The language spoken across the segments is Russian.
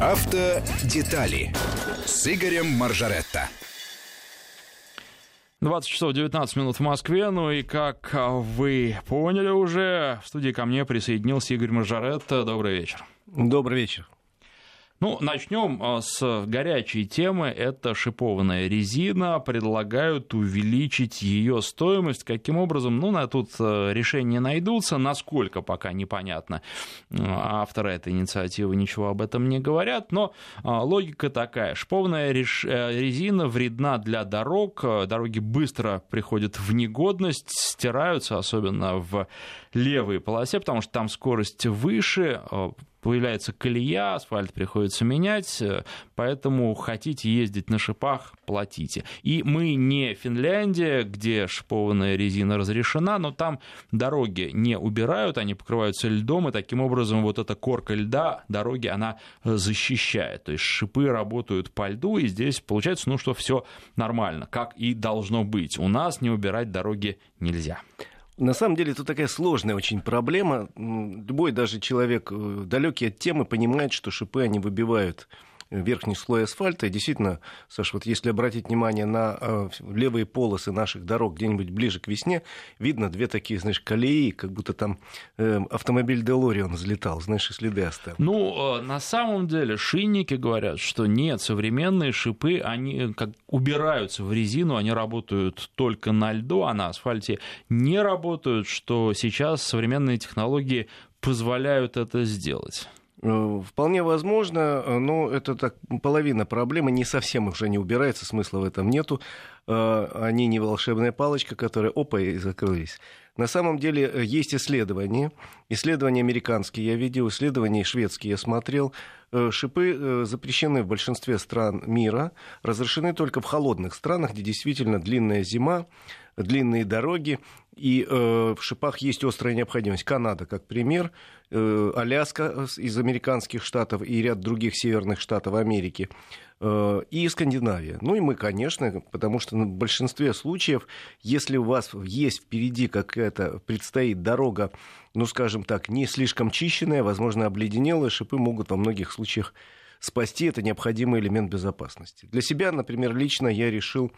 Автодетали с Игорем Маржаретто. 20 часов 19 минут в Москве. Ну и как вы поняли уже, в студии ко мне присоединился Игорь Маржаретто. Добрый вечер. Добрый вечер. Ну, начнем а, с горячей темы. Это шипованная резина. Предлагают увеличить ее стоимость. Каким образом? Ну, на тут э, решения найдутся. Насколько, пока непонятно. Авторы этой инициативы ничего об этом не говорят. Но а, логика такая. Шипованная э, резина вредна для дорог. Дороги быстро приходят в негодность, стираются, особенно в левой полосе, потому что там скорость выше, появляется колея, асфальт приходится менять, э, поэтому хотите ездить на шипах, платите. И мы не Финляндия, где шипованная резина разрешена, но там дороги не убирают, они покрываются льдом, и таким образом вот эта корка льда дороги, она защищает. То есть шипы работают по льду, и здесь получается, ну, что все нормально, как и должно быть. У нас не убирать дороги нельзя. На самом деле это такая сложная очень проблема. Любой даже человек, э, далекий от темы, понимает, что шипы они выбивают верхний слой асфальта. И действительно, Саша, вот если обратить внимание на э, левые полосы наших дорог где-нибудь ближе к весне, видно две такие, знаешь, колеи, как будто там э, автомобиль Делорион взлетал, знаешь, и следы оставил. Ну, э, на самом деле, шинники говорят, что нет, современные шипы, они как убираются в резину, они работают только на льду, а на асфальте не работают, что сейчас современные технологии позволяют это сделать. Э, вполне возможно, э, но это так половина проблемы, не совсем уже не убирается, смысла в этом нету. Э, они не волшебная палочка, которая опа и закрылись. На самом деле есть исследования, исследования американские я видел, исследования шведские я смотрел. Шипы запрещены в большинстве стран мира, разрешены только в холодных странах, где действительно длинная зима, длинные дороги, и в шипах есть острая необходимость. Канада, как пример, Э, Аляска из американских штатов и ряд других северных штатов Америки э, и Скандинавия. Ну и мы, конечно, потому что в большинстве случаев, если у вас есть впереди какая-то, предстоит дорога, ну, скажем так, не слишком чищенная, возможно, обледенелая, шипы могут во многих случаях спасти. Это необходимый элемент безопасности. Для себя, например, лично я решил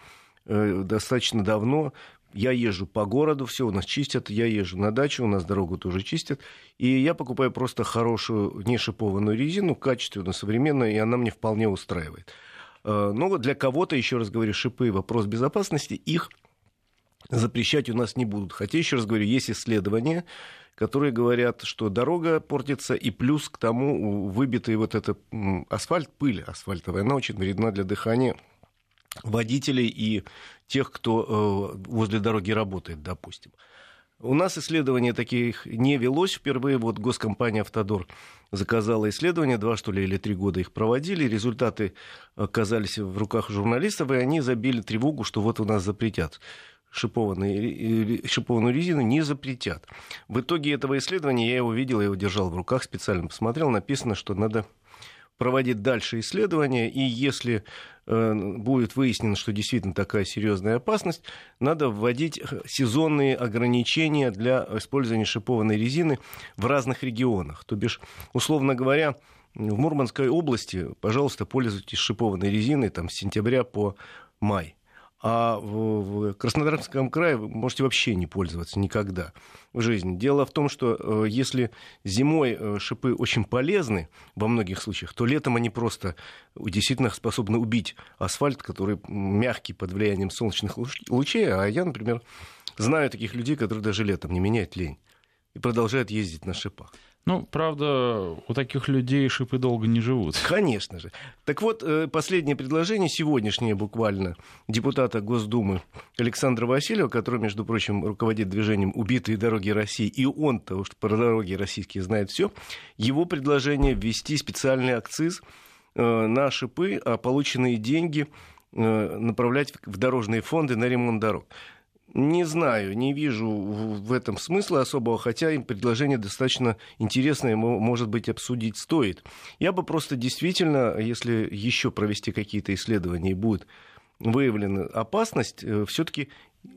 э, достаточно давно я езжу по городу, все у нас чистят, я езжу на дачу, у нас дорогу тоже чистят, и я покупаю просто хорошую нешипованную резину, качественную, современную, и она мне вполне устраивает. Э, но для кого-то, еще раз говорю, шипы, вопрос безопасности, их запрещать у нас не будут. Хотя, еще раз говорю, есть исследования, которые говорят, что дорога портится, и плюс к тому выбитый вот этот асфальт, пыль асфальтовая, она очень вредна для дыхания водителей и тех, кто э, возле дороги работает, допустим. У нас исследования таких не велось впервые. Вот госкомпания «Автодор» заказала исследования, два, что ли, или три года их проводили. Результаты оказались в руках журналистов, и они забили тревогу, что вот у нас запретят шипованную, шипованную резину не запретят. В итоге этого исследования я его видел, я его держал в руках, специально посмотрел, написано, что надо проводить дальше исследования, и если э, будет выяснено, что действительно такая серьезная опасность, надо вводить сезонные ограничения для использования шипованной резины в разных регионах. То бишь, условно говоря, в Мурманской области, пожалуйста, пользуйтесь шипованной резиной там, с сентября по май а в Краснодарском крае вы можете вообще не пользоваться никогда в жизни. Дело в том, что э, если зимой э, шипы очень полезны во многих случаях, то летом они просто действительно способны убить асфальт, который мягкий под влиянием солнечных лучей. А я, например, знаю таких людей, которые даже летом не меняют лень и продолжают ездить на шипах. Ну, правда, у таких людей шипы долго не живут. Конечно же. Так вот, э, последнее предложение, сегодняшнее буквально, депутата Госдумы Александра Васильева, который, между прочим, руководит движением «Убитые дороги России», и он, потому что про дороги российские знает все, его предложение ввести специальный акциз э, на шипы, а полученные деньги э, направлять в дорожные фонды на ремонт дорог. Не знаю, не вижу в этом смысла особого, хотя им предложение достаточно интересное, может быть, обсудить стоит. Я бы просто действительно, если еще провести какие-то исследования и будет выявлена опасность, э, все-таки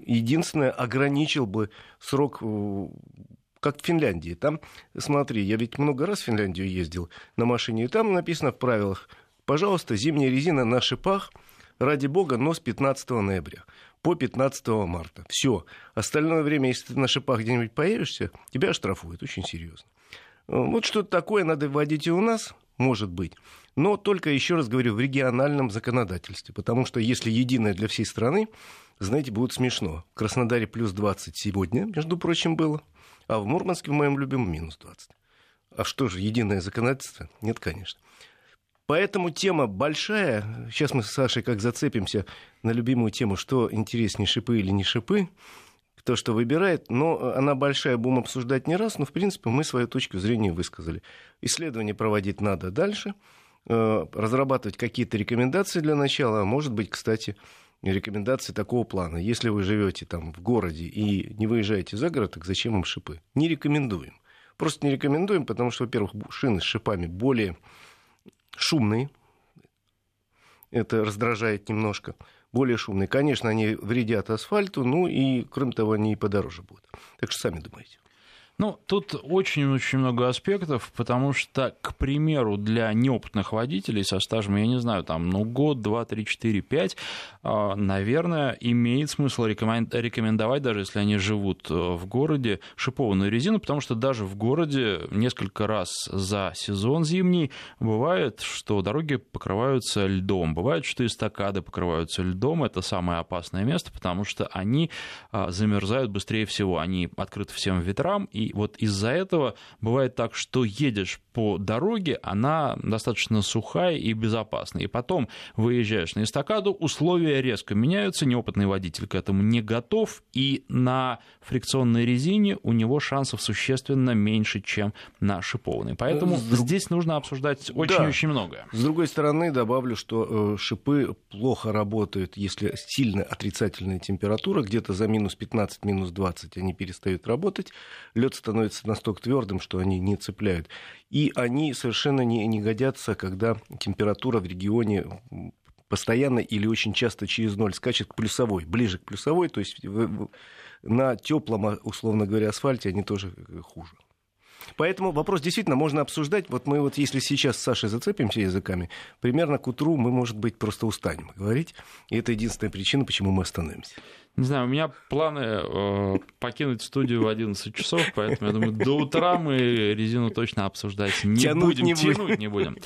единственное ограничил бы срок, э, как в Финляндии. Там, смотри, я ведь много раз в Финляндию ездил на машине, и там написано в правилах, пожалуйста, зимняя резина на шипах, ради бога, но с 15 ноября по 15 марта. Все. Остальное время, если ты на шипах где-нибудь появишься, тебя оштрафуют очень серьезно. Вот что-то такое надо вводить и у нас, может быть. Но только, еще раз говорю, в региональном законодательстве. Потому что если единое для всей страны, знаете, будет смешно. В Краснодаре плюс 20 сегодня, между прочим, было. А в Мурманске, в моем любимом, минус 20. А что же, единое законодательство? Нет, конечно. Поэтому тема большая. Сейчас мы с Сашей как зацепимся на любимую тему, что интереснее, шипы или не шипы. Кто что выбирает, но она большая, будем обсуждать не раз, но, в принципе, мы свою точку зрения высказали. Исследование проводить надо дальше, э, разрабатывать какие-то рекомендации для начала, а может быть, кстати, рекомендации такого плана. Если вы живете там в городе и не выезжаете за город, так зачем вам шипы? Не рекомендуем. Просто не рекомендуем, потому что, во-первых, шины с шипами более шумные. Это раздражает немножко. Более шумные. Конечно, они вредят асфальту, ну и, кроме того, они и подороже будут. Так что сами думайте. Ну, тут очень-очень много аспектов, потому что, к примеру, для неопытных водителей со стажем, я не знаю, там, ну, год, два, три, четыре, пять, а, наверное, имеет смысл рекомендовать, даже если они живут э, в городе, шипованную резину, потому что даже в городе несколько раз за сезон зимний бывает, что дороги покрываются льдом, бывает, что эстакады покрываются льдом, это самое опасное место, потому что они а, замерзают быстрее всего, они открыты всем ветрам, и вот из-за этого бывает так, что едешь по дороге, она достаточно сухая и безопасная. И потом выезжаешь на эстакаду, условия резко меняются, неопытный водитель к этому не готов, и на фрикционной резине у него шансов существенно меньше, чем на шипованной. Поэтому С... здесь нужно обсуждать очень-очень да. многое. С другой стороны, добавлю, что э, шипы плохо работают, если сильно отрицательная температура, где-то за минус 15, минус 20 они перестают работать, лед становится настолько твердым, что они не цепляют. И они совершенно не, не годятся, когда температура в регионе постоянно или очень часто через ноль скачет к плюсовой, ближе к плюсовой, то есть на теплом, условно говоря, асфальте они тоже хуже. Поэтому вопрос действительно можно обсуждать. Вот мы вот если сейчас с Сашей зацепимся языками, примерно к утру мы, может быть, просто устанем говорить. И это единственная причина, почему мы остановимся. Не знаю, у меня планы э, покинуть студию в 11 часов, поэтому я думаю, до утра мы резину точно обсуждать не Тянуть будем, не тянуть не будем.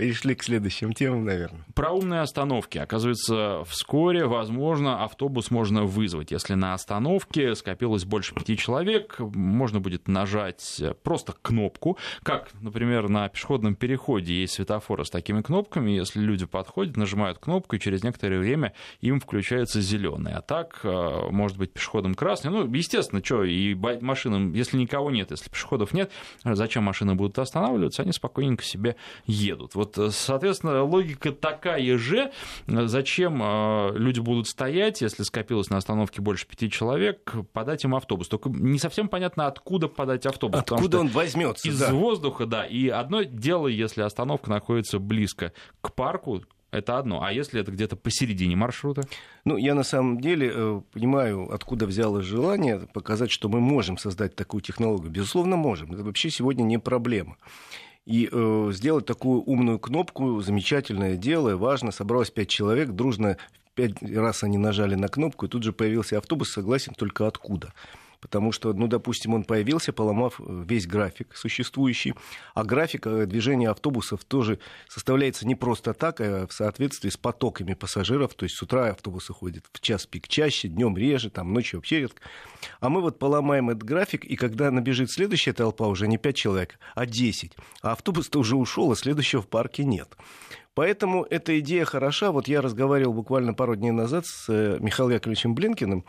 Перешли к следующим темам, наверное. Про умные остановки. Оказывается, вскоре, возможно, автобус можно вызвать. Если на остановке скопилось больше пяти человек, можно будет нажать просто кнопку. Как, например, на пешеходном переходе есть светофоры с такими кнопками. Если люди подходят, нажимают кнопку, и через некоторое время им включается зеленый. А так, э, может быть, пешеходом красный. Ну, естественно, что, и машинам, если никого нет, если пешеходов нет, зачем машины будут останавливаться, они спокойненько себе едут. Вот вот, соответственно, логика такая же. Зачем э, люди будут стоять, если скопилось на остановке больше пяти человек, подать им автобус? Только не совсем понятно, откуда подать автобус. Откуда он возьмется? Из да. воздуха, да. И одно дело, если остановка находится близко к парку, это одно. А если это где-то посередине маршрута? Ну, я на самом деле э, понимаю, откуда взялось желание показать, что мы можем создать такую технологию. Безусловно, можем. Это вообще сегодня не проблема. И э, сделать такую умную кнопку, замечательное дело, важно. Собралось пять человек, дружно пять раз они нажали на кнопку, и тут же появился автобус, согласен, только откуда потому что, ну, допустим, он появился, поломав э, весь график существующий, а график э, движения автобусов тоже составляется не просто так, а в соответствии с потоками пассажиров, то есть с утра автобусы ходят в час пик чаще, днем реже, там ночью вообще редко. А мы вот поломаем этот график, и когда набежит следующая толпа, уже не 5 человек, а 10, а автобус-то уже ушел, а следующего в парке нет. Поэтому эта идея хороша. Вот я разговаривал буквально пару дней назад с э, Михаилом Яковлевичем Блинкиным,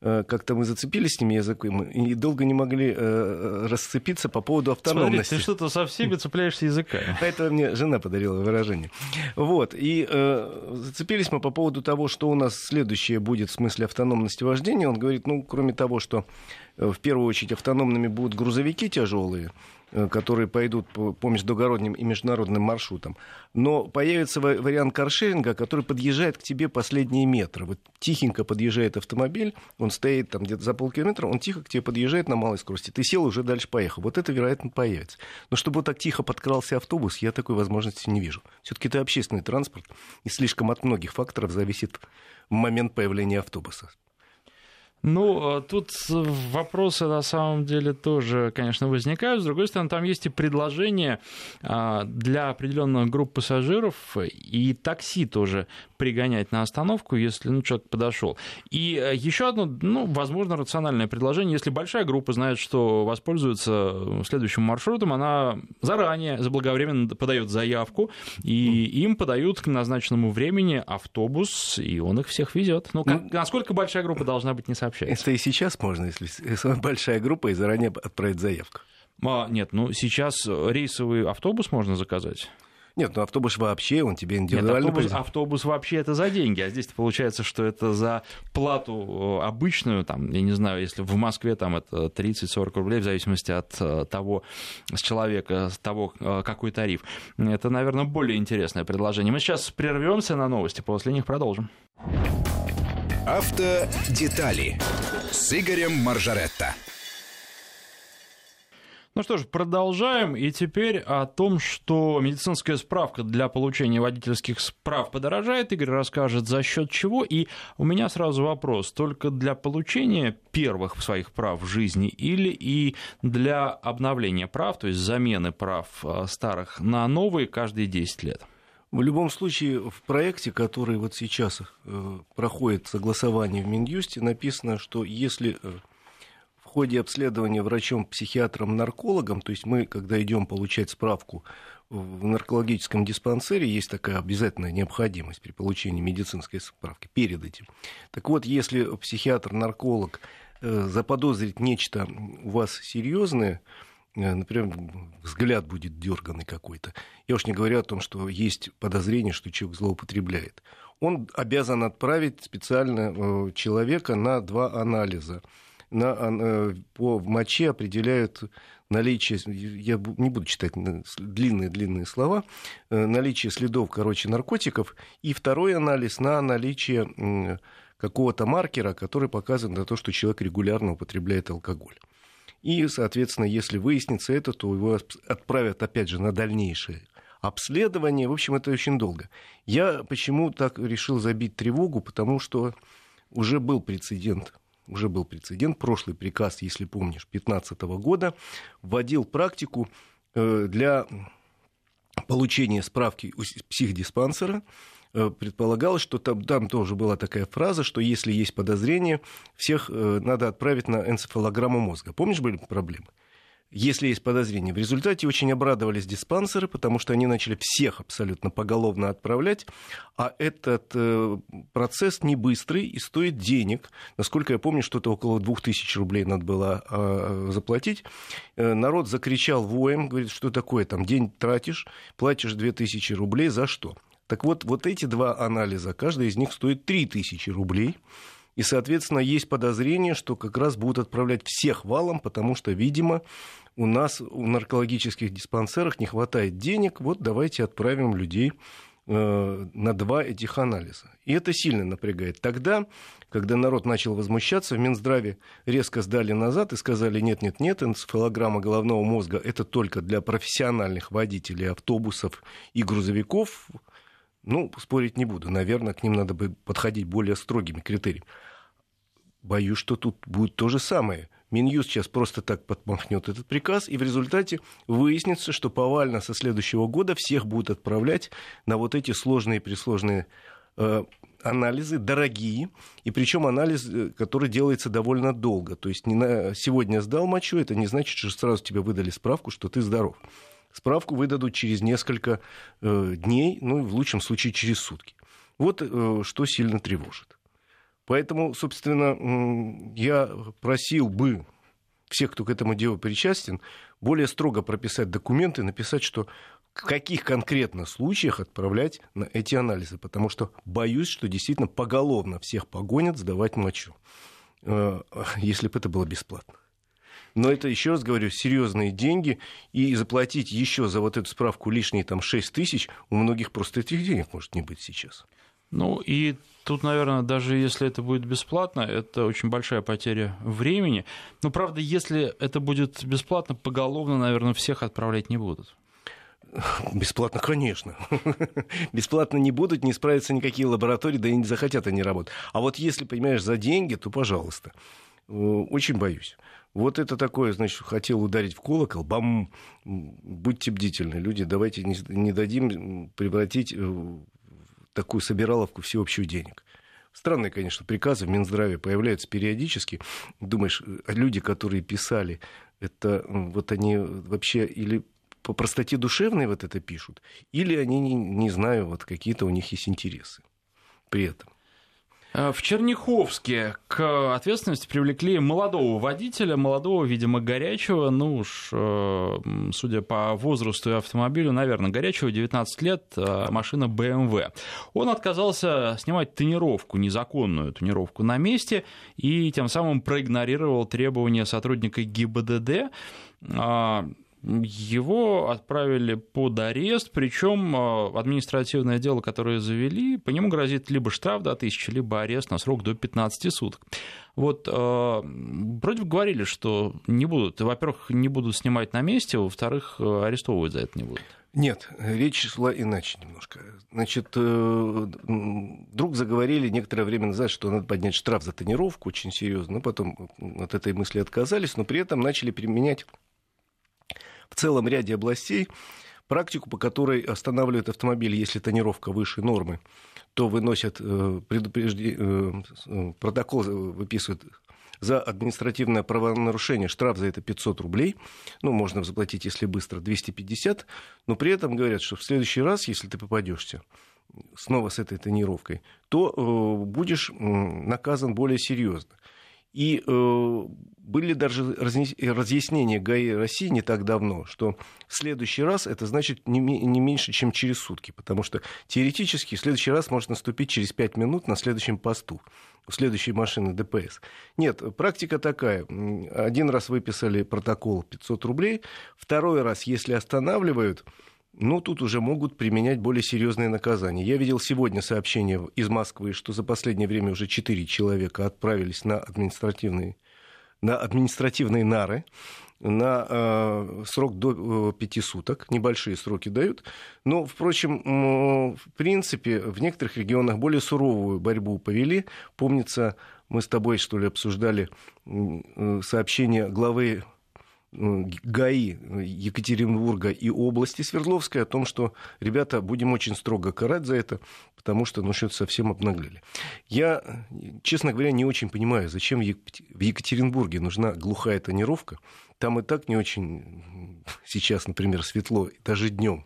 как-то мы зацепились с ними языком и долго не могли э, расцепиться по поводу автономности. Смотри, ты что-то со всеми цепляешься языками. Это мне жена подарила выражение. Вот, и э, зацепились мы по поводу того, что у нас следующее будет в смысле автономности вождения. Он говорит, ну, кроме того, что э, в первую очередь автономными будут грузовики тяжелые, Э, которые пойдут по, по междугородним и международным маршрутам. Но появится вариант каршеринга, который подъезжает к тебе последние метры. Вот тихенько подъезжает автомобиль, он стоит там где-то за полкилометра, он тихо к тебе подъезжает на малой скорости. Ты сел, уже дальше поехал. Вот это, вероятно, появится. Но чтобы вот так тихо подкрался автобус, я такой возможности не вижу. Все-таки это общественный транспорт, и слишком от многих факторов зависит момент появления автобуса. Ну, э, тут вопросы на самом деле тоже, конечно, возникают. С другой стороны, там есть и предложения а, для определенных групп пассажиров и такси тоже пригонять на остановку, если ну, человек подошел. И э, еще одно, ну, возможно, рациональное предложение. Если большая группа знает, что воспользуется следующим маршрутом, она заранее, заблаговременно подает заявку, и им подают к назначенному времени автобус, и он их всех везет. Ну, как, насколько большая группа должна быть, не сообщена сообщается. Это и сейчас можно, если большая группа, и заранее отправить заявку. А, нет, ну сейчас рейсовый автобус можно заказать. Нет, ну автобус вообще, он тебе индивидуально... Нет, автобус, автобус вообще это за деньги, а здесь получается, что это за плату э, обычную, там, я не знаю, если в Москве там это 30-40 рублей, в зависимости от э, того, с человека, с того, э, какой тариф. Это, наверное, более интересное предложение. Мы сейчас прервемся на новости, после них продолжим. Автодетали с Игорем Маржаретто. Ну что ж, продолжаем. И теперь о том, что медицинская справка для получения водительских справ подорожает. Игорь расскажет, за счет чего. И у меня сразу вопрос. Только для получения первых своих прав в жизни или и для обновления прав, то есть замены прав э, старых на новые каждые 10 лет? В любом случае, в проекте, который вот сейчас э, проходит согласование в Минюсте, написано, что если э, в ходе обследования врачом-психиатром-наркологом, то есть мы, когда идем получать справку в наркологическом диспансере, есть такая обязательная необходимость при получении медицинской справки перед этим. Так вот, если психиатр-нарколог э, заподозрит нечто у вас серьезное, например, взгляд будет дерганный какой-то. Я уж не говорю о том, что есть подозрение, что человек злоупотребляет. Он обязан отправить специально э, человека на два анализа. На, э, по моче определяют наличие, я не буду читать длинные-длинные слова, наличие следов, короче, наркотиков, и второй анализ на наличие какого-то маркера, который показывает на то, что человек регулярно употребляет алкоголь. И, соответственно, если выяснится это, то его отправят, опять же, на дальнейшее обследование. В общем, это очень долго. Я почему так решил забить тревогу? Потому что уже был прецедент уже был прецедент, прошлый приказ, если помнишь, 2015 года, вводил практику э, для получения справки у психдиспансера предполагалось, что там, там тоже была такая фраза, что если есть подозрение, всех э, надо отправить на энцефалограмму мозга. Помнишь, были проблемы? если есть подозрение. В результате очень обрадовались диспансеры, потому что они начали всех абсолютно поголовно отправлять, а этот э, процесс не быстрый и стоит денег. Насколько я помню, что-то около 2000 рублей надо было э, заплатить. Э, народ закричал воем, говорит, что такое, там день тратишь, платишь 2000 рублей, за что? Так вот, вот эти два анализа, каждый из них стоит 3000 рублей. И, соответственно, есть подозрение, что как раз будут отправлять всех валом, потому что, видимо, у нас в наркологических диспансерах не хватает денег, вот давайте отправим людей э, на два этих анализа. И это сильно напрягает. Тогда, когда народ начал возмущаться, в Минздраве резко сдали назад и сказали, нет-нет-нет, энцефалограмма головного мозга это только для профессиональных водителей автобусов и грузовиков, ну, спорить не буду. Наверное, к ним надо бы подходить более строгими критериями. Боюсь, что тут будет то же самое. Минюст сейчас просто так подмахнет этот приказ, и в результате выяснится, что повально со следующего года всех будут отправлять на вот эти сложные и присложные э, анализы, дорогие, и причем анализ, э, который делается довольно долго. То есть не на... сегодня сдал мочу, это не значит, что сразу тебе выдали справку, что ты здоров. Справку выдадут через несколько э, дней, ну, в лучшем случае через сутки. Вот э, что сильно тревожит. Поэтому, собственно, я просил бы всех, кто к этому делу причастен, более строго прописать документы, написать, что в каких конкретно случаях отправлять на эти анализы, потому что боюсь, что действительно поголовно всех погонят сдавать мочу, э, если бы это было бесплатно. Но это, еще раз говорю, серьезные деньги, и заплатить еще за вот эту справку лишние там 6 тысяч, у многих просто этих денег может не быть сейчас. Ну и тут, наверное, даже если это будет бесплатно, это очень большая потеря времени. Но, правда, если это будет бесплатно, поголовно, наверное, всех отправлять не будут. Бесплатно, конечно. Бесплатно не будут, не справятся никакие лаборатории, да и не захотят они работать. А вот если, понимаешь, за деньги, то пожалуйста. Э, очень боюсь. Вот это такое, значит, хотел ударить в колокол, бам, будьте бдительны, люди, давайте не, не дадим превратить э, такую собираловку всеобщих денег. Странные, конечно, приказы в Минздраве появляются периодически. Думаешь, э, люди, которые писали, это вот они вообще или по простоте душевной вот это пишут, или они, не, не знаю, вот какие-то у них есть интересы при этом. Э, в Черняховске к ответственности привлекли молодого водителя, молодого, видимо, горячего, ну уж, э, судя по возрасту и автомобилю, наверное, горячего, 19 лет, э, машина BMW. Он отказался снимать тонировку, незаконную тонировку на месте, и тем самым проигнорировал требования сотрудника ГИБДД а, его отправили под арест, причем э, административное дело, которое завели, по нему грозит либо штраф до 1000, либо арест на срок до 15 суток. Вот э, вроде говорили, что не будут, во-первых, не будут снимать на месте, во-вторых, э, арестовывать за это не будут. Нет, речь шла иначе немножко. Значит, вдруг заговорили некоторое время назад, что надо поднять штраф за тонировку очень серьезно, но потом от этой мысли отказались, но при этом начали применять в целом ряде областей практику, по которой останавливают автомобиль, если тонировка выше нормы, то выносят э, предупрежди... Э, э, протокол, выписывают за административное правонарушение штраф за это 500 рублей. Ну, можно заплатить, если быстро, 250. Но при этом говорят, что в следующий раз, если ты попадешься снова с этой тонировкой, то будешь наказан более серьезно. И э, были даже разъяснения ГАИ России не так давно, что в следующий раз это значит не, не меньше, чем через сутки, потому что теоретически в следующий раз может наступить через 5 минут на следующем посту у следующей машины ДПС. Нет, практика такая. Один раз выписали протокол 500 рублей, второй раз, если останавливают, ну, тут уже могут применять более серьезные наказания. Я видел сегодня сообщение из Москвы, что за последнее время уже четыре человека отправились на административные, на административные нары на э, срок до э, пяти суток, небольшие сроки дают. Но, впрочем, э, в принципе, в некоторых регионах более суровую борьбу повели. Помнится, мы с тобой, что ли, обсуждали э, сообщение главы ГАИ Екатеринбурга и области Свердловской о том, что, ребята, будем очень строго карать за это, потому что, ну, что-то совсем обнаглели. Я, честно говоря, не очень понимаю, зачем в Екатеринбурге нужна глухая тонировка. Там и так не очень сейчас, например, светло, даже днем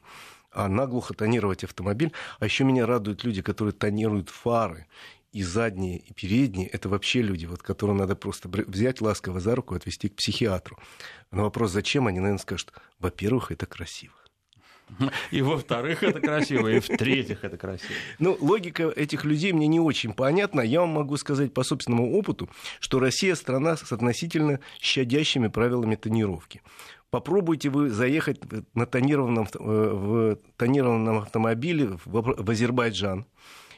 а наглухо тонировать автомобиль. А еще меня радуют люди, которые тонируют фары и задние, и передние, это вообще люди, вот, которым надо просто взять ласково за руку и отвести к психиатру. На вопрос, зачем, они, наверное, скажут, во-первых, это красиво. И во-вторых, это красиво, и в-третьих, это красиво. Ну, логика этих людей мне не очень понятна. Я вам могу сказать по собственному опыту, что Россия страна с относительно щадящими правилами тонировки. Попробуйте вы заехать на тонированном, э, в тонированном автомобиле в Азербайджан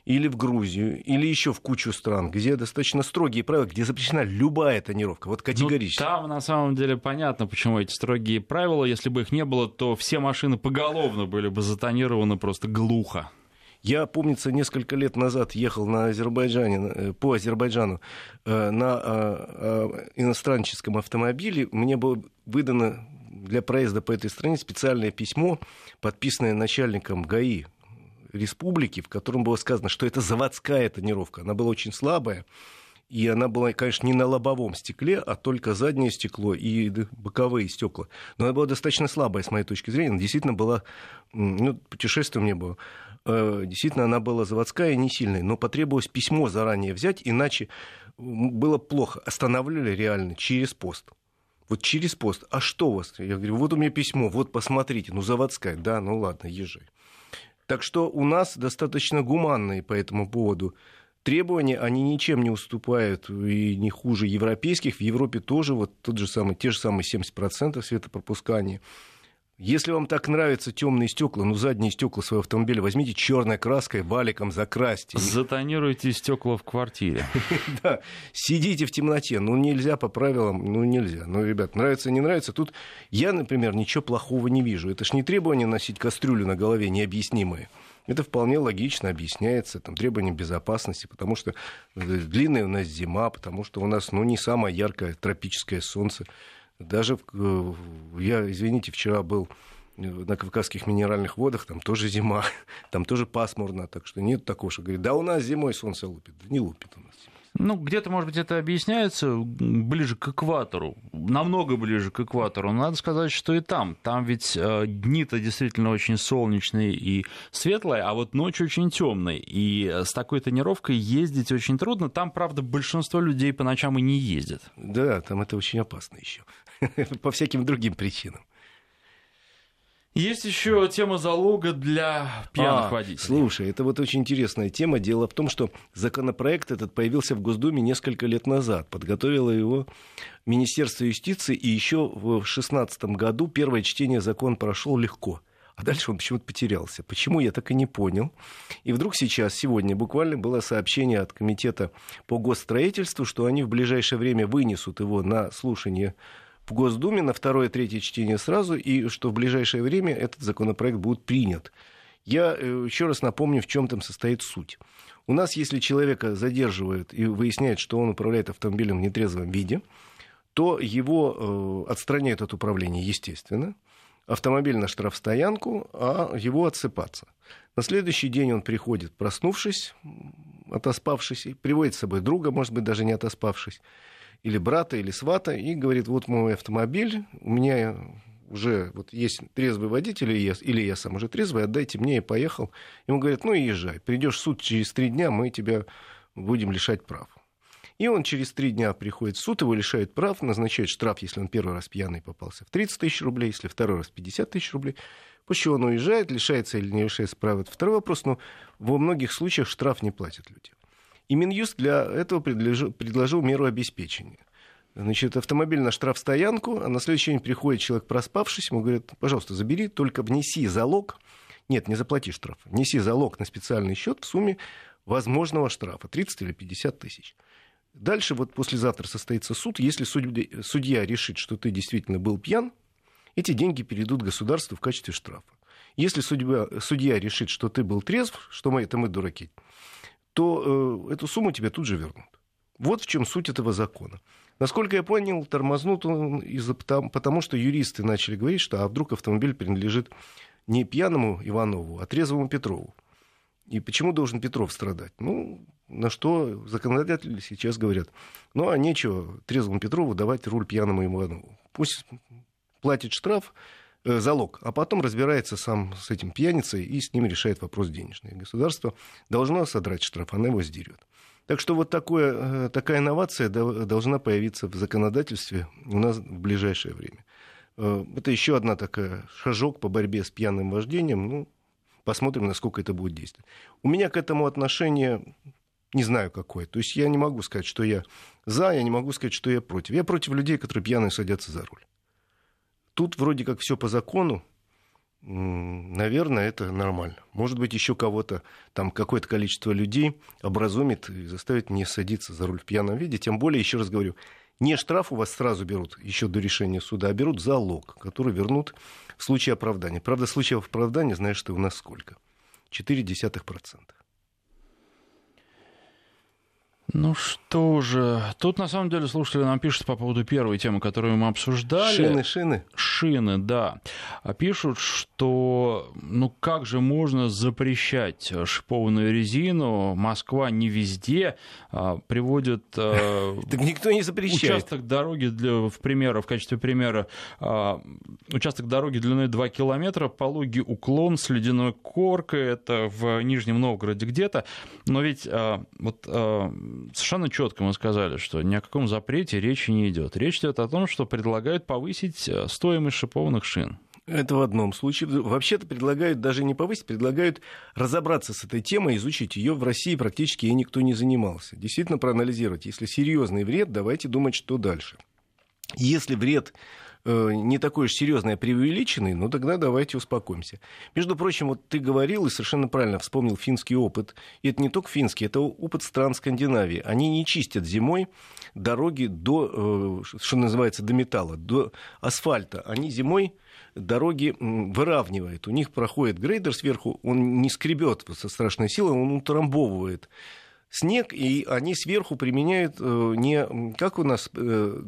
или в Грузию, или еще в кучу стран, где достаточно строгие правила, где запрещена любая тонировка, вот категорически. Ну, там на самом деле понятно, почему эти строгие правила. Если бы их не было, то все машины поголовно были бы затонированы просто глухо. Я, помнится, несколько лет назад ехал на Азербайджане, э, по Азербайджану э, на э, иностранческом автомобиле. Мне было выдано для проезда по этой стране специальное письмо, подписанное начальником ГАИ республики, в котором было сказано, что это заводская тонировка. Она была очень слабая, и она была, конечно, не на лобовом стекле, а только заднее стекло и боковые стекла. Но она была достаточно слабая, с моей точки зрения. Она действительно была... Ну, путешествие у меня было. Э, действительно, она была заводская и не сильная. Но потребовалось письмо заранее взять, иначе было плохо. Останавливали реально через пост. Вот через пост. А что у вас? Я говорю, вот у меня письмо, вот посмотрите. Ну, заводская. Да, ну ладно, езжай. Так что у нас достаточно гуманные по этому поводу требования, они ничем не уступают и не хуже европейских. В Европе тоже вот тот же самый, те же самые 70% светопропускания. Если вам так нравятся темные стекла, ну задние стекла своего автомобиля возьмите черной краской, валиком закрасьте. Затонируйте стекла в квартире. Да, сидите в темноте. Ну нельзя по правилам, ну нельзя. Ну, ребят, нравится, не нравится. Тут я, например, ничего плохого не вижу. Это ж не требование носить кастрюлю на голове необъяснимые. Это вполне логично объясняется, там, требования безопасности, потому что э, длинная у нас зима, потому что у нас, ну, не самое яркое тропическое солнце. Даже, э, я, извините, вчера был э, на Кавказских минеральных водах, там тоже зима, там тоже пасмурно, так что нет такого, что говорит, да у нас зимой солнце лупит. Да не лупит у нас. Ну, где-то, может быть, это объясняется ближе к экватору, намного ближе к экватору. Но надо сказать, что и там. Там ведь э, дни-то действительно очень солнечные и светлые, а вот ночь очень темная. И с такой тонировкой ездить очень трудно. Там, правда, большинство людей по ночам и не ездят. Да, там это очень опасно еще. По всяким другим причинам. Есть еще тема залога для пьяных а, водителей. Слушай, это вот очень интересная тема. Дело в том, что законопроект этот появился в Госдуме несколько лет назад. Подготовило его Министерство юстиции, и еще в 2016 году первое чтение закона прошел легко. А дальше он почему-то потерялся. Почему, я так и не понял. И вдруг сейчас, сегодня, буквально было сообщение от Комитета по госстроительству, что они в ближайшее время вынесут его на слушание в Госдуме на второе и третье чтение сразу, и что в ближайшее время этот законопроект будет принят. Я э, еще раз напомню, в чем там состоит суть. У нас, если человека задерживают и выясняют, что он управляет автомобилем в нетрезвом виде, то его э, отстраняют от управления, естественно, автомобиль на штрафстоянку, а его отсыпаться. На следующий день он приходит, проснувшись, отоспавшись, и приводит с собой друга, может быть, даже не отоспавшись, или брата, или свата, и говорит, вот мой автомобиль, у меня уже вот есть трезвый водитель, или я, или я сам уже трезвый, отдайте мне, и поехал. Ему говорят, ну и езжай, придешь в суд через три дня, мы тебя будем лишать прав. И он через три дня приходит в суд, его лишают прав, назначают штраф, если он первый раз пьяный попался, в 30 тысяч рублей, если второй раз 50 тысяч рублей. После чего он уезжает, лишается или не лишается права. Это второй вопрос, но во многих случаях штраф не платят люди. И Минюст для этого предложил, предложил меру обеспечения. Значит, автомобиль на штрафстоянку, а на следующий день приходит человек, проспавшись, ему говорят, пожалуйста, забери, только внеси залог, нет, не заплати штраф, внеси залог на специальный счет в сумме возможного штрафа, 30 или 50 тысяч. Дальше вот послезавтра состоится суд. Если судья, решит, что ты действительно был пьян, эти деньги перейдут государству в качестве штрафа. Если судья, судья решит, что ты был трезв, что мы это мы дураки, то э, эту сумму тебе тут же вернут. Вот в чем суть этого закона. Насколько я понял, тормознут он из-за, потому, что юристы начали говорить, что а вдруг автомобиль принадлежит не пьяному Иванову, а трезвому Петрову. И почему должен Петров страдать? Ну, на что законодатели сейчас говорят. Ну, а нечего трезвому Петрову давать руль пьяному Иванову. Пусть платит штраф, залог, а потом разбирается сам с этим пьяницей и с ним решает вопрос денежный. Государство должно содрать штраф, она его сдерет. Так что вот такое, э, такая инновация должна появиться в законодательстве у нас в ближайшее время. Э, это еще одна такая шажок по борьбе с пьяным вождением. Ну, посмотрим, насколько это будет действовать. У меня к этому отношение не знаю какое. То есть я не могу сказать, что я за, я не могу сказать, что я против. Я против людей, которые пьяные садятся за руль. Тут вроде как все по закону, наверное, это нормально. Может быть, еще кого-то, там какое-то количество людей образумит и заставит не садиться за руль в пьяном виде. Тем более, еще раз говорю, не штраф у вас сразу берут еще до решения суда, а берут залог, который вернут в случае оправдания. Правда, случаев оправдания, знаешь, ты у нас сколько? 0,4%. Ну что же, тут на самом деле слушатели нам пишут по поводу первой темы, которую мы обсуждали. Шины, шины. Шины, да. А пишут, что ну как же можно запрещать шипованную резину? Москва не везде а, приводит... А, так никто не запрещает. Участок дороги, для, в, примера, в качестве примера, а, участок дороги длиной 2 километра, пологий уклон с ледяной коркой, это в Нижнем Новгороде где-то. Но ведь а, вот... А, совершенно четко мы сказали, что ни о каком запрете речи не идет. Речь идет о том, что предлагают повысить э, стоимость шипованных шин. Это в одном случае. Вообще-то предлагают даже не повысить, предлагают разобраться с этой темой, изучить ее. В России практически ей никто не занимался. Действительно проанализировать. Если серьезный вред, давайте думать, что дальше. Если вред не такой уж серьезный, а преувеличенный, ну тогда давайте успокоимся. Между прочим, вот ты говорил и совершенно правильно вспомнил финский опыт. И это не только финский, это опыт стран Скандинавии. Они не чистят зимой дороги до, э, что называется, до металла, до асфальта. Они зимой дороги выравнивает. У них проходит грейдер сверху, он не скребет со страшной силой, он утрамбовывает снег, и они сверху применяют э, не как у нас э,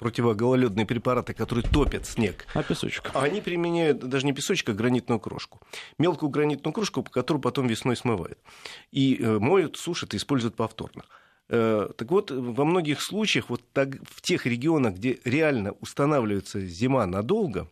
противогололедные препараты, которые топят снег. А песочек? Они применяют даже не песочек, а гранитную крошку. Мелкую гранитную крошку, которую потом весной смывают. И э, моют, сушат и используют повторно. Так вот, во многих случаях, вот так, в тех регионах, где реально устанавливается зима надолго,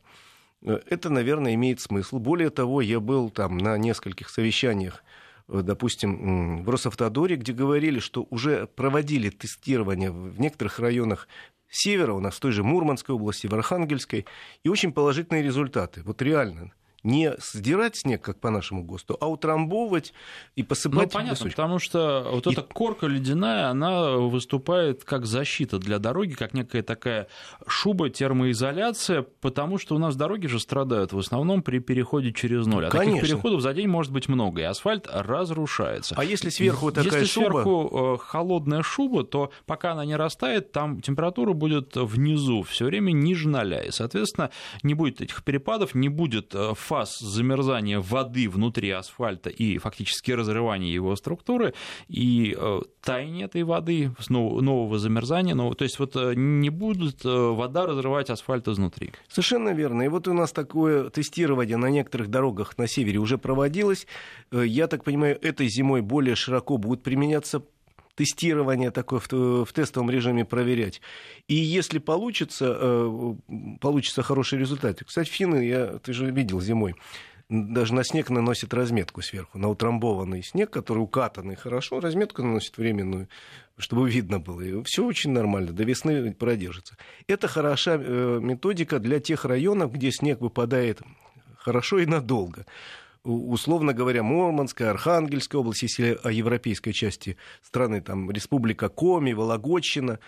Э, это, наверное, имеет смысл. Более того, я был там на нескольких совещаниях э, допустим, в Росавтодоре, где говорили, что уже проводили тестирование в некоторых районах севера, у нас в той же Мурманской области, в Архангельской, и очень положительные результаты. Вот реально не сдирать снег, как по нашему ГОСТу, а утрамбовывать и посыпать. Ну, понятно, высочку. потому что вот и... эта корка ледяная, она выступает как защита для дороги, как некая такая шуба, термоизоляция, потому что у нас дороги же страдают в основном при переходе через ноль. А Конечно. таких переходов за день может быть много, и асфальт разрушается. А если сверху такая если шуба? сверху э, холодная шуба, то пока она не растает, там температура будет внизу все время ниже ноля, и, соответственно, не будет этих перепадов, не будет э, фаз замерзания воды внутри асфальта и фактически разрывания его структуры, и э, таяние этой воды, нового замерзания, нового, то есть вот э, не будет э, вода разрывать асфальт изнутри. Совершенно верно. И вот у нас такое тестирование на некоторых дорогах на севере уже проводилось. Я так понимаю, этой зимой более широко будут применяться тестирование такое в, в тестовом режиме проверять. И если получится, э, получится хороший результат. Кстати, финны, я, ты же видел зимой, даже на снег наносят разметку сверху, на утрамбованный снег, который укатанный хорошо, разметку наносит временную, чтобы видно было. И все очень нормально, до весны продержится. Это хороша э, методика для тех районов, где снег выпадает хорошо и надолго условно говоря, Мурманская, Архангельская область, если о европейской части страны, там Республика Коми, Вологодчина.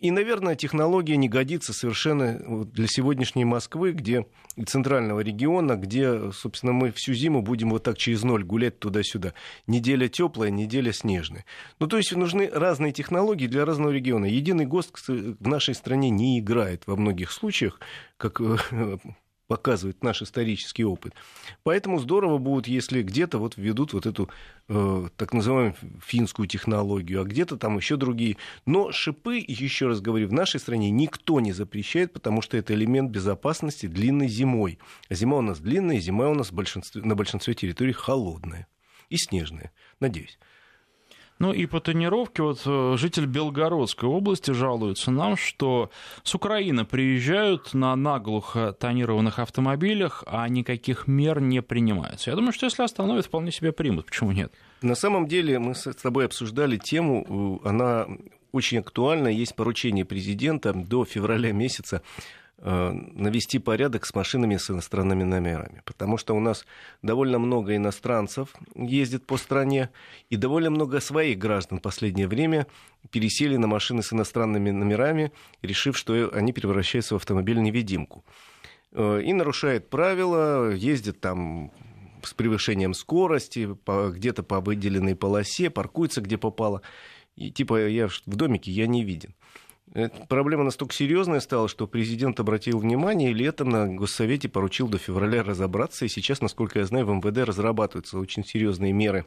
И, наверное, технология не годится совершенно для сегодняшней Москвы, где центрального региона, где, собственно, мы всю зиму будем вот так через ноль гулять туда-сюда. Неделя теплая, неделя снежная. Ну, то есть нужны разные технологии для разного региона. Единый ГОСТ в нашей стране не играет во многих случаях, как показывает наш исторический опыт. Поэтому здорово будет, если где-то вот введут вот эту э, так называемую финскую технологию, а где-то там еще другие. Но шипы, еще раз говорю, в нашей стране никто не запрещает, потому что это элемент безопасности длинной зимой. А зима у нас длинная, зима у нас большинстве, на большинстве территорий холодная и снежная, надеюсь. Ну и по тонировке, вот э, житель Белгородской области жалуется нам, что с Украины приезжают на наглухо тонированных автомобилях, а никаких мер не принимаются. Я думаю, что если остановят, вполне себе примут. Почему нет? На самом деле мы с тобой обсуждали тему, э, она очень актуальна. Есть поручение президента до февраля месяца навести порядок с машинами с иностранными номерами. Потому что у нас довольно много иностранцев ездит по стране, и довольно много своих граждан в последнее время пересели на машины с иностранными номерами, решив, что они превращаются в автомобиль-невидимку. Э, и нарушают правила, ездят там с превышением скорости, где-то по выделенной полосе, паркуются где попало. И типа я в домике, я не виден. Эта проблема настолько серьезная стала, что президент обратил внимание и летом на Госсовете поручил до февраля разобраться. И сейчас, насколько я знаю, в МВД разрабатываются очень серьезные меры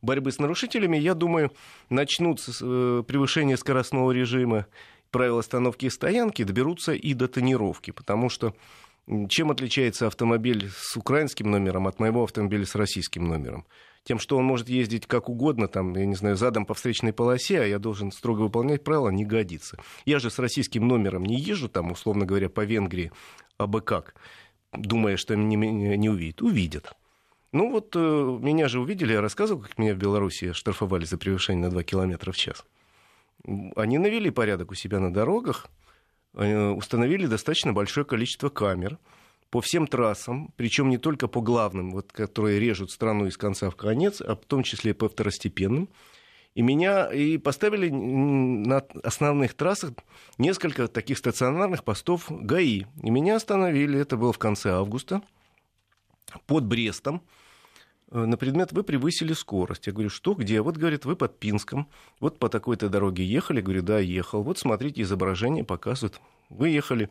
борьбы с нарушителями. Я думаю, начнутся э, превышения скоростного режима, правил остановки и стоянки, доберутся и до тонировки, потому что чем отличается автомобиль с украинским номером от моего автомобиля с российским номером? Тем, что он может ездить как угодно, там, я не знаю, задом по встречной полосе, а я должен строго выполнять правила, не годится. Я же с российским номером не езжу, там, условно говоря, по Венгрии, а бы как, думая, что меня не увидят. Увидят. Ну вот э, меня же увидели, я рассказывал, как меня в Беларуси штрафовали за превышение на 2 километра в час. Они навели порядок у себя на дорогах, э, установили достаточно большое количество камер – по всем трассам, причем не только по главным, вот, которые режут страну из конца в конец, а в том числе по второстепенным. И меня и поставили на основных трассах несколько таких стационарных постов ГАИ. И меня остановили, это было в конце августа, под Брестом, э, на предмет «Вы превысили скорость». Я говорю, что, где? Вот, говорит, вы под Пинском, вот по такой-то дороге ехали. Я говорю, да, ехал. Вот смотрите, изображение показывают. Вы ехали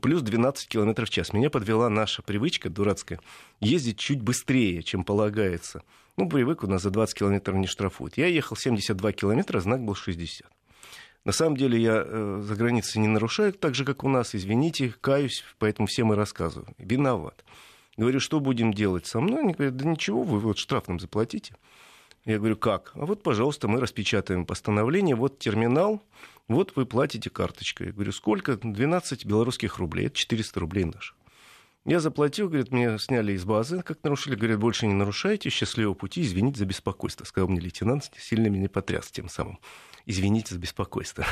плюс 12 км в час. Меня подвела наша привычка дурацкая ездить чуть быстрее, чем полагается. Ну, привык, у нас за 20 километров не штрафуют. Я ехал 72 километра, знак был 60. На самом деле я э, за границей не нарушаю, так же, как у нас. Извините, каюсь, поэтому всем и рассказываю. Виноват. Говорю, что будем делать со мной? Они говорят, да ничего, вы вот штраф нам заплатите. Я говорю, как? А вот, пожалуйста, мы распечатаем постановление, вот терминал, вот вы платите карточкой. Я говорю, сколько? 12 белорусских рублей, это 400 рублей наших. Я заплатил, говорит, мне сняли из базы, как нарушили. Говорят, больше не нарушайте, счастливого пути, извините за беспокойство. Сказал мне лейтенант, сильно меня потряс тем самым. Извините за беспокойство.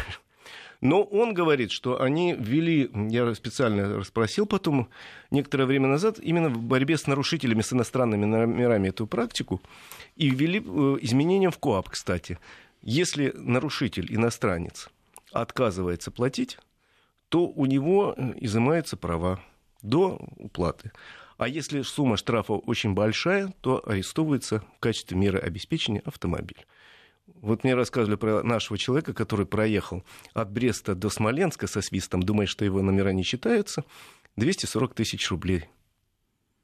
Но он говорит, что они ввели, я специально расспросил потом, некоторое время назад, именно в борьбе с нарушителями, с иностранными номерами эту практику, и ввели э, изменения в КОАП, кстати. Если нарушитель, иностранец, отказывается платить, то у него э, изымаются права до уплаты. А если сумма штрафа очень большая, то арестовывается в качестве меры обеспечения автомобиль. Вот мне рассказывали про нашего человека, который проехал от Бреста до Смоленска со свистом, думая, что его номера не считаются, 240 тысяч рублей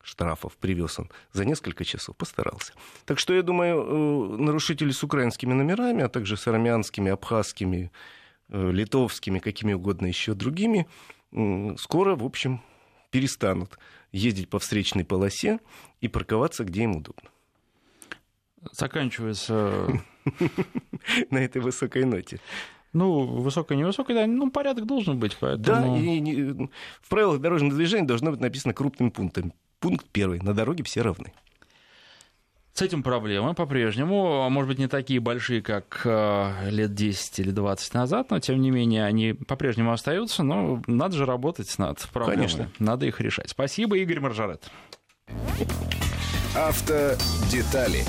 штрафов привез он за несколько часов, постарался. Так что, я думаю, э, нарушители с украинскими номерами, а также с армянскими, абхазскими, э, литовскими, какими угодно еще другими, скоро, в общем, перестанут ездить по встречной полосе и парковаться, где им удобно. Заканчивается... На этой высокой ноте. Ну, высокая, невысокая, да, ну, порядок должен быть, поэтому... Да, и в правилах дорожного движения должно быть написано крупными пунктами. Пункт первый. На дороге все равны. С этим проблемы по-прежнему, может быть, не такие большие, как э, лет 10 или 20 назад, но, тем не менее, они по-прежнему остаются, но надо же работать над проблемами. Конечно. Надо их решать. Спасибо, Игорь Маржарет. Автодетали